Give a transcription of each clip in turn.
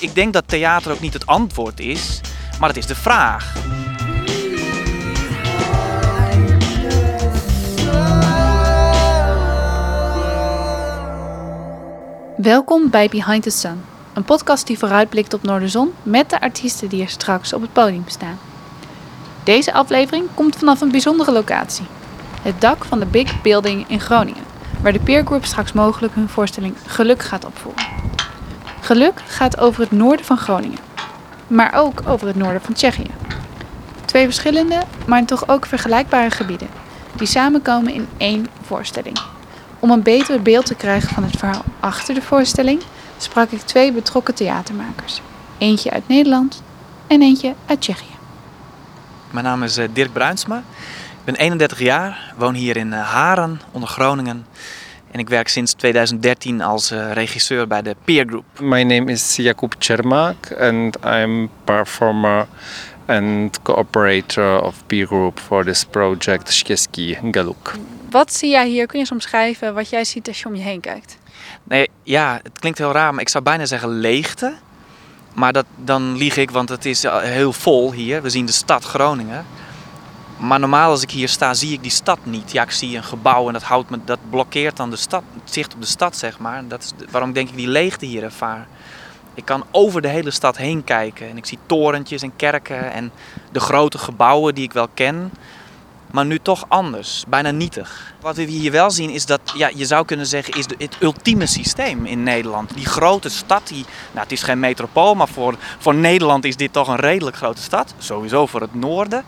ik denk dat theater ook niet het antwoord is, maar het is de vraag. Welkom bij Behind the Sun, een podcast die vooruitblikt op Noorderzon met de artiesten die er straks op het podium staan. Deze aflevering komt vanaf een bijzondere locatie: het dak van de Big Building in Groningen, waar de Peer Group straks mogelijk hun voorstelling Geluk gaat opvoeren. Geluk gaat over het noorden van Groningen, maar ook over het noorden van Tsjechië. Twee verschillende, maar toch ook vergelijkbare gebieden, die samenkomen in één voorstelling. Om een beter beeld te krijgen van het verhaal achter de voorstelling, sprak ik twee betrokken theatermakers. Eentje uit Nederland en eentje uit Tsjechië. Mijn naam is eh, Dirk Bruinsma. Ik ben 31 jaar, woon hier in eh, Haren, onder Groningen. En ik werk sinds 2013 als eh, regisseur bij de Peer Group. My name is Jakub Cermak and I'm performer and cooperator of Peer Group for this project Shkeski Galuk. Wat zie jij hier? Kun je eens omschrijven wat jij ziet als je om je heen kijkt? Nee, ja, het klinkt heel raar, maar ik zou bijna zeggen leegte. Maar dat, dan lieg ik, want het is eh, heel vol hier. We zien de stad Groningen. Maar normaal als ik hier sta, zie ik die stad niet. Ja, ik zie een gebouw en dat, houdt me, dat blokkeert dan de stad, het zicht op de stad, zeg maar. Dat is waarom denk ik die leegte hier ervaar. Ik kan over de hele stad heen kijken en ik zie torentjes en kerken en de grote gebouwen die ik wel ken. Maar nu toch anders, bijna nietig. Wat we hier wel zien is dat, ja, je zou kunnen zeggen, is het ultieme systeem in Nederland. Die grote stad, die, nou het is geen metropool, maar voor, voor Nederland is dit toch een redelijk grote stad. Sowieso voor het noorden.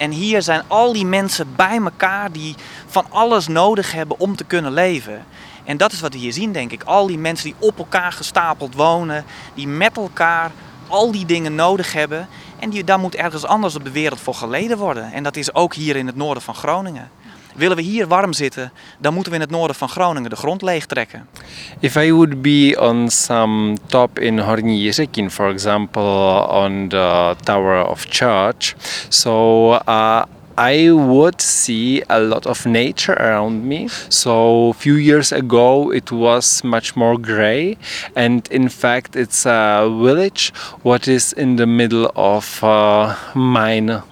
En hier zijn al die mensen bij elkaar die van alles nodig hebben om te kunnen leven. En dat is wat we hier zien, denk ik. Al die mensen die op elkaar gestapeld wonen, die met elkaar al die dingen nodig hebben. En die, daar moet ergens anders op de wereld voor geleden worden. En dat is ook hier in het noorden van Groningen. Willen we hier warm zitten, dan moeten we in het noorden van Groningen de grond leegtrekken. If I would be on some top in Horní Jiřekin, for example, on the tower of church, so uh, I would see a lot of nature around me. So a few years ago it was much more gray, and in fact it's a village what is in the middle of uh, mine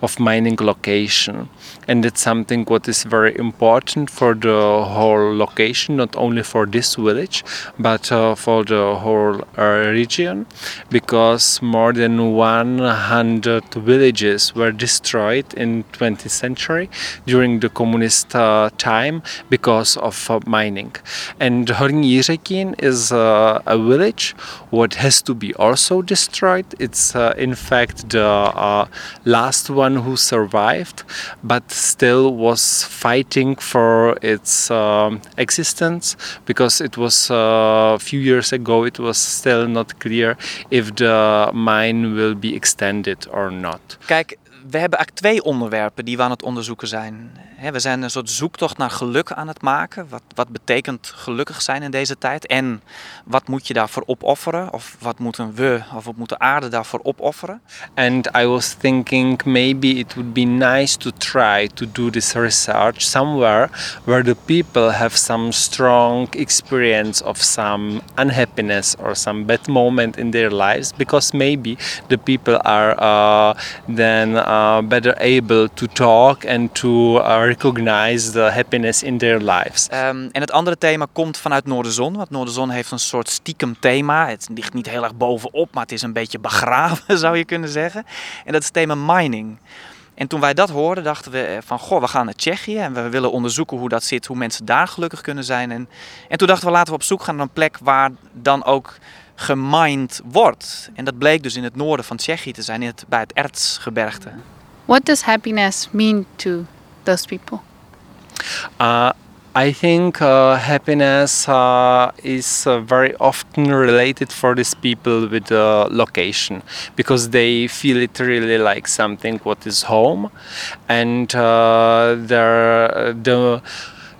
of mining location and it's something what is very important for the whole location not only for this village but uh, for the whole uh, region. Because more than 100 villages were destroyed in 20th century during the communist uh, time because of uh, mining. And Horní is uh, a village what has to be also destroyed. It's uh, in fact the last one who survived but still was fighting for its um, existence because it was uh, a few years ago it was still not clear if the mine will be extended or not Kijk, we hebben eigenlijk twee onderwerpen die we aan het onderzoeken zijn. We zijn een soort zoektocht naar geluk aan het maken. Wat, wat betekent gelukkig zijn in deze tijd? En wat moet je daarvoor opofferen? Of wat moeten we, of wat moet de aarde daarvoor opofferen? and I was thinking maybe it would be nice to try to do this research somewhere where the people have some strong experience of some unhappiness or some bad moment in their lives because maybe the people are uh, then uh, better able to talk and to uh, recognize the happiness in their lives. Ehm, en het andere thema komt vanuit Noorderzon. Want Noorderzon heeft een soort stiekem thema. Het ligt niet heel erg bovenop, maar het is een beetje begraven, zou je kunnen zeggen. En dat is het thema mining. En toen wij dat hoorden, dachten we eh, van, goh, we gaan naar Tsjechië en we willen onderzoeken hoe dat zit, hoe mensen daar gelukkig kunnen zijn. En, en toen dachten we, laten we op zoek gaan naar een plek waar dan ook gemined wordt. En dat bleek dus in het noorden van Tsjechië te zijn, in het, bij het Erzgebergte. What does happiness mean to those people? Uh, I think uh, happiness uh, is uh, very often related for these people with the location because they feel it really like something what is home, and uh, their the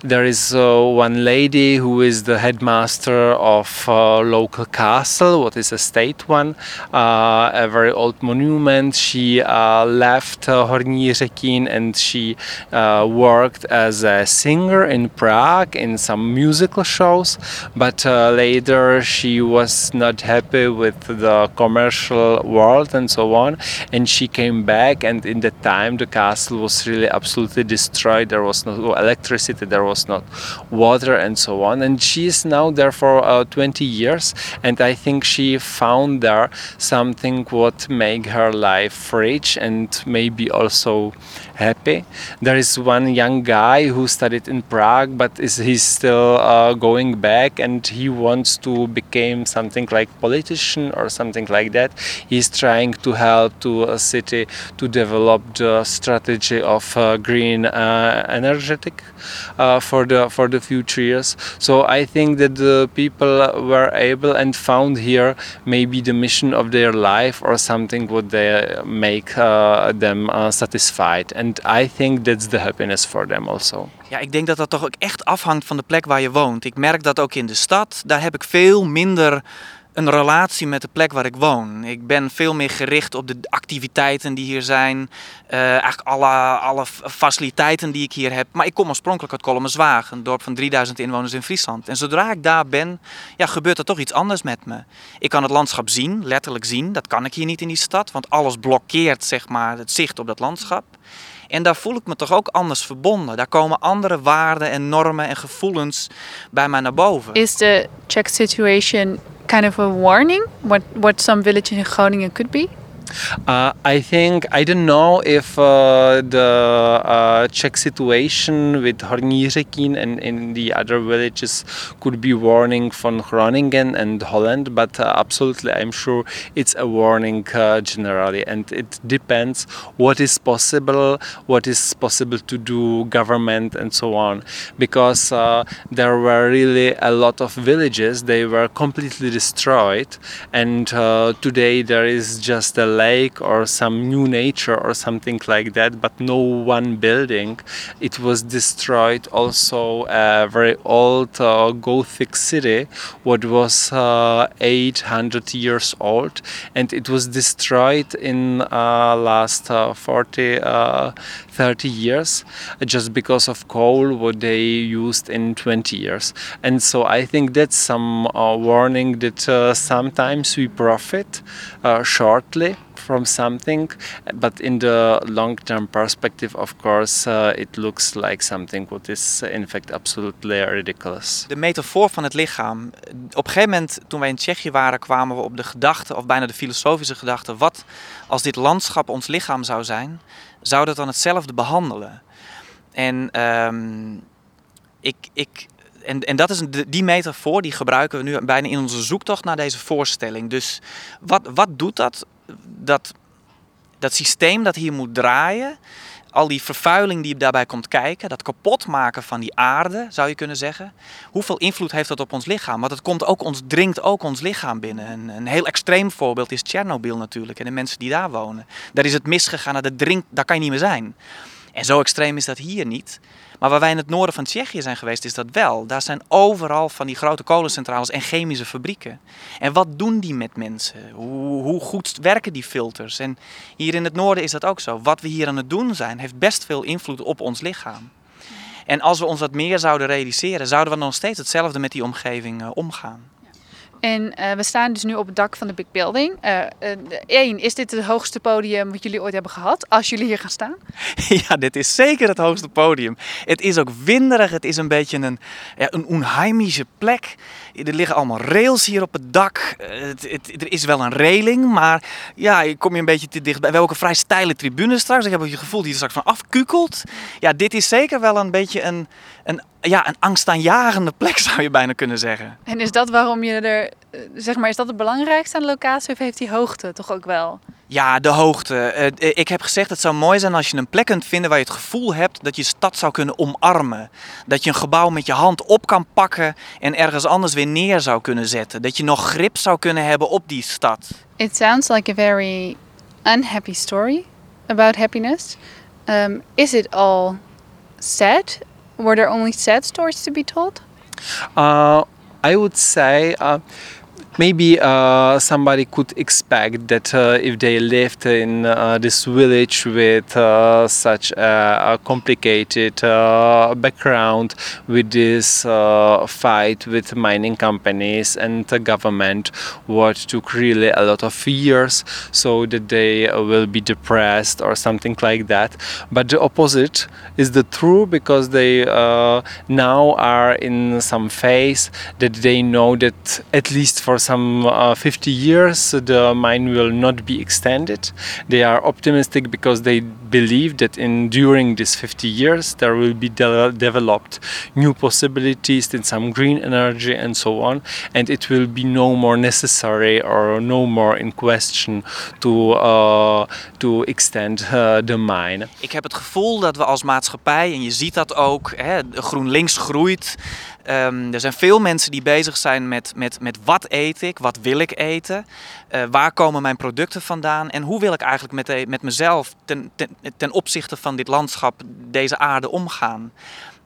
there is uh, one lady who is the headmaster of a local castle, what is a state one, uh, a very old monument. She uh, left uh, Horní Řetín and she uh, worked as a singer in Prague in some musical shows, but uh, later she was not happy with the commercial world and so on, and she came back. And in that time, the castle was really absolutely destroyed. There was no electricity, there was not water, and so on. And she is now there for uh, 20 years, and I think she found there something what make her life rich and maybe also happy. There is one young guy who studied in Prague, but is he's still uh, going back, and he wants to become something like politician or something like that. He's trying to help to a city to develop the strategy of uh, green uh, energetic uh, for the for the future years. So I think that the people were able and found here maybe the mission of their life or something would they make uh, them uh, satisfied. And I think that's the happiness for them also. Ja, ik denk dat dat toch ook echt afhangt van de plek waar je woont. Ik merk dat ook in de stad. Daar heb ik veel minder een relatie met de plek waar ik woon. Ik ben veel meer gericht op de activiteiten die hier zijn. eh, eigenlijk alle, alle faciliteiten die ik hier heb. Maar ik kom oorspronkelijk uit Kolmenzwaag, een dorp van 3000 inwoners in Friesland. En zodra ik daar ben, ja, gebeurt er toch iets anders met me. Ik kan het landschap zien, letterlijk zien. Dat kan ik hier niet in die stad, want alles blokkeert zeg maar, het zicht op dat landschap. En daar voel ik me toch ook anders verbonden. Daar komen andere waarden en normen en gevoelens bij mij naar boven. Is the Czech situation kind of a warning? What what some villages in Groningen could be? Uh, I think I don't know if uh, the uh, Czech situation with Horní Řetín and in the other villages could be warning from Groningen and Holland, but uh, absolutely I'm sure it's a warning uh, generally, and it depends what is possible, what is possible to do, government and so on, because uh, there were really a lot of villages they were completely destroyed, and today there is just a lake or some new nature or something like that, but no one building. It was destroyed also a very old uh, Gothic city, what was uh, 800 years old, and it was destroyed in uh, last uh, 40, uh, 30 years just because of coal what they used in 20 years. And so I think that's some uh, warning that uh, sometimes we profit shortly from something, but in the long-term perspective, of course, uh, it looks like something what is uh, in fact absolutely ridiculous. De metafoor van het lichaam. Op een gegeven moment, toen wij in Tsjechië waren, kwamen we op de gedachte, of bijna de filosofische gedachte: wat als dit landschap ons lichaam zou zijn, zou dat dan hetzelfde behandelen? En, ehm, ik, ik, en, en dat is een- die metafoor die gebruiken we nu bijna in onze zoektocht naar deze voorstelling. Dus wat, wat doet dat? Dat? Dat systeem dat hier moet draaien, al die vervuiling die daarbij komt kijken, dat kapotmaken van die aarde, zou je kunnen zeggen. Hoeveel invloed heeft dat op ons lichaam? Want het komt ook ons, dringt ook ons lichaam binnen. Een, een heel extreem voorbeeld is Tsjernobyl natuurlijk en de mensen die daar wonen. Daar is het misgegaan, dat drinkt, daar kan je niet meer zijn. En zo extreem is dat hier niet. Maar waar wij in het noorden van Tsjechië zijn geweest, is dat wel. Daar zijn overal van die grote kolencentrales en chemische fabrieken. En wat doen die met mensen? Hoe, hoe goed werken die filters? En hier in het noorden is dat ook zo. Wat we hier aan het doen zijn, heeft best veel invloed op ons lichaam. En als we ons dat meer zouden realiseren, zouden we nog steeds hetzelfde met die omgeving eh, omgaan. En eh, we staan dus nu op het dak van de Big Building. Eén, is dit het hoogste podium wat jullie ooit hebben gehad? Als jullie hier gaan staan? Ja, dit is zeker het hoogste podium. Het is ook winderig. Het is een beetje een, ja, een onheimische plek. Er liggen allemaal rails hier op het dak. Eh, Het, het- er is wel een railing, maar ja, je kom je een beetje te dichtbij. We hebben ook een vrij steile tribune straks. Ik heb het gevoel die er straks van afkukelt. Ja, dit is zeker wel een beetje een, een, ja, een angstaanjagende plek, zou je bijna kunnen zeggen. En is dat waarom je er, eh, zeg maar, is dat het belangrijkste aan de locatie of heeft die hoogte toch ook wel? Ja, de hoogte. Eh, ik heb gezegd, het zou mooi zijn als je een plek kunt vinden waar je het gevoel hebt dat je stad zou kunnen omarmen. Dat je een gebouw met je hand op kan pakken en ergens anders weer neer zou kunnen zetten. Dat je nog grip zou kunnen hebben op die stad. It sounds like a very unhappy story about happiness. Um, is it all sad Were there only sad stories to be told? Uh, I would say uh, maybe uh, somebody could expect that uh, if they lived in uh, this village with uh, such a, complicated uh, background with this fight with mining companies and the government what took really a lot of years so that they will be depressed or something like that. But the opposite is the true because they now are in some phase that they know that at least for some uh, 50 years the mine will not be extended. They are optimistic because they believe that in during these 50 years there will be de- developed new possibilities in some green energy and so on, and it will be no more necessary or no more in question to uh, to extend uh, the mine. Ik heb het gevoel dat we als maatschappij, en je ziet dat ook, hè, GroenLinks groeit. Ehm, er zijn veel mensen die bezig zijn met, met, met wat eet ik, wat wil ik eten, eh, waar komen mijn producten vandaan en hoe wil ik eigenlijk met, de- met mezelf ten, ten, ten opzichte van dit landschap, deze aarde omgaan.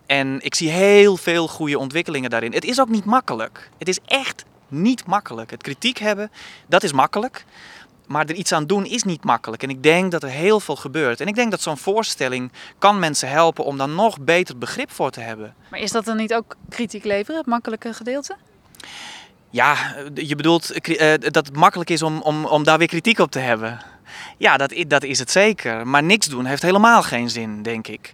En ik zie heel veel goede ontwikkelingen daarin. Het is ook niet makkelijk. Het is echt niet makkelijk. Het kritiek hebben, dat is makkelijk. Maar er iets aan doen is niet makkelijk. En ik denk dat er heel veel gebeurt. En ik denk dat zo'n voorstelling kan mensen helpen om daar nog beter begrip voor te hebben. Maar is dat dan niet ook kritiek leveren, het makkelijke gedeelte? Ja, je bedoelt eh, eh, dat het makkelijk is om, om, om daar weer kritiek op te hebben. Ja, dat, dat is het zeker. Maar niks doen heeft helemaal geen zin, denk ik.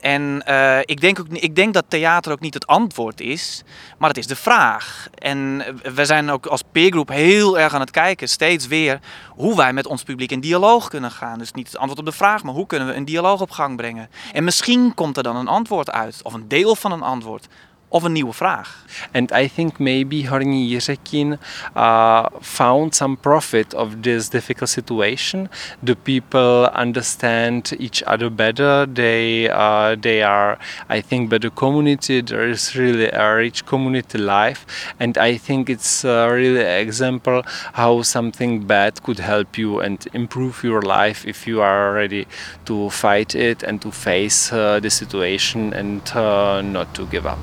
En eh, ik, denk ook, ik denk dat theater ook niet het antwoord is, maar het is de vraag. En eh, we zijn ook als peergroep heel erg aan het kijken, steeds weer, hoe wij met ons publiek in dialoog kunnen gaan. Dus niet het antwoord op de vraag, maar hoe kunnen we een dialoog op gang brengen. En misschien komt er dan een antwoord uit, of een deel van een antwoord, of een nieuwe vraag. And I think maybe Horní Jiřekin uh, found some profit of this difficult situation. The people understand each other better. They uh, they are, I think, better community. There is really a rich community life, and I think it's uh, really an example how something bad could help you and improve your life if you are ready to fight it and to face uh, the situation and uh, not to give up.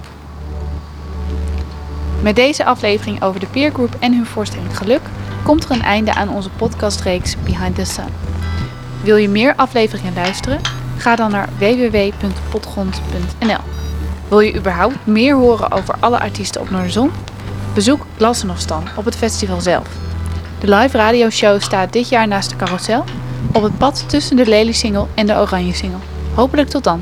Met deze aflevering over de peergroep en hun voorstelling Geluk komt er een einde aan onze podcastreeks Behind the Sun. Wil je meer afleveringen luisteren? Ga dan naar www.potgrond.nl. Wil je überhaupt meer horen over alle artiesten op Noorderzon? Bezoek Glassen of Stan op het festival zelf. De live radioshow staat dit jaar naast de carousel op het pad tussen de Leliesingel en de Oranje Singel. Hopelijk tot dan.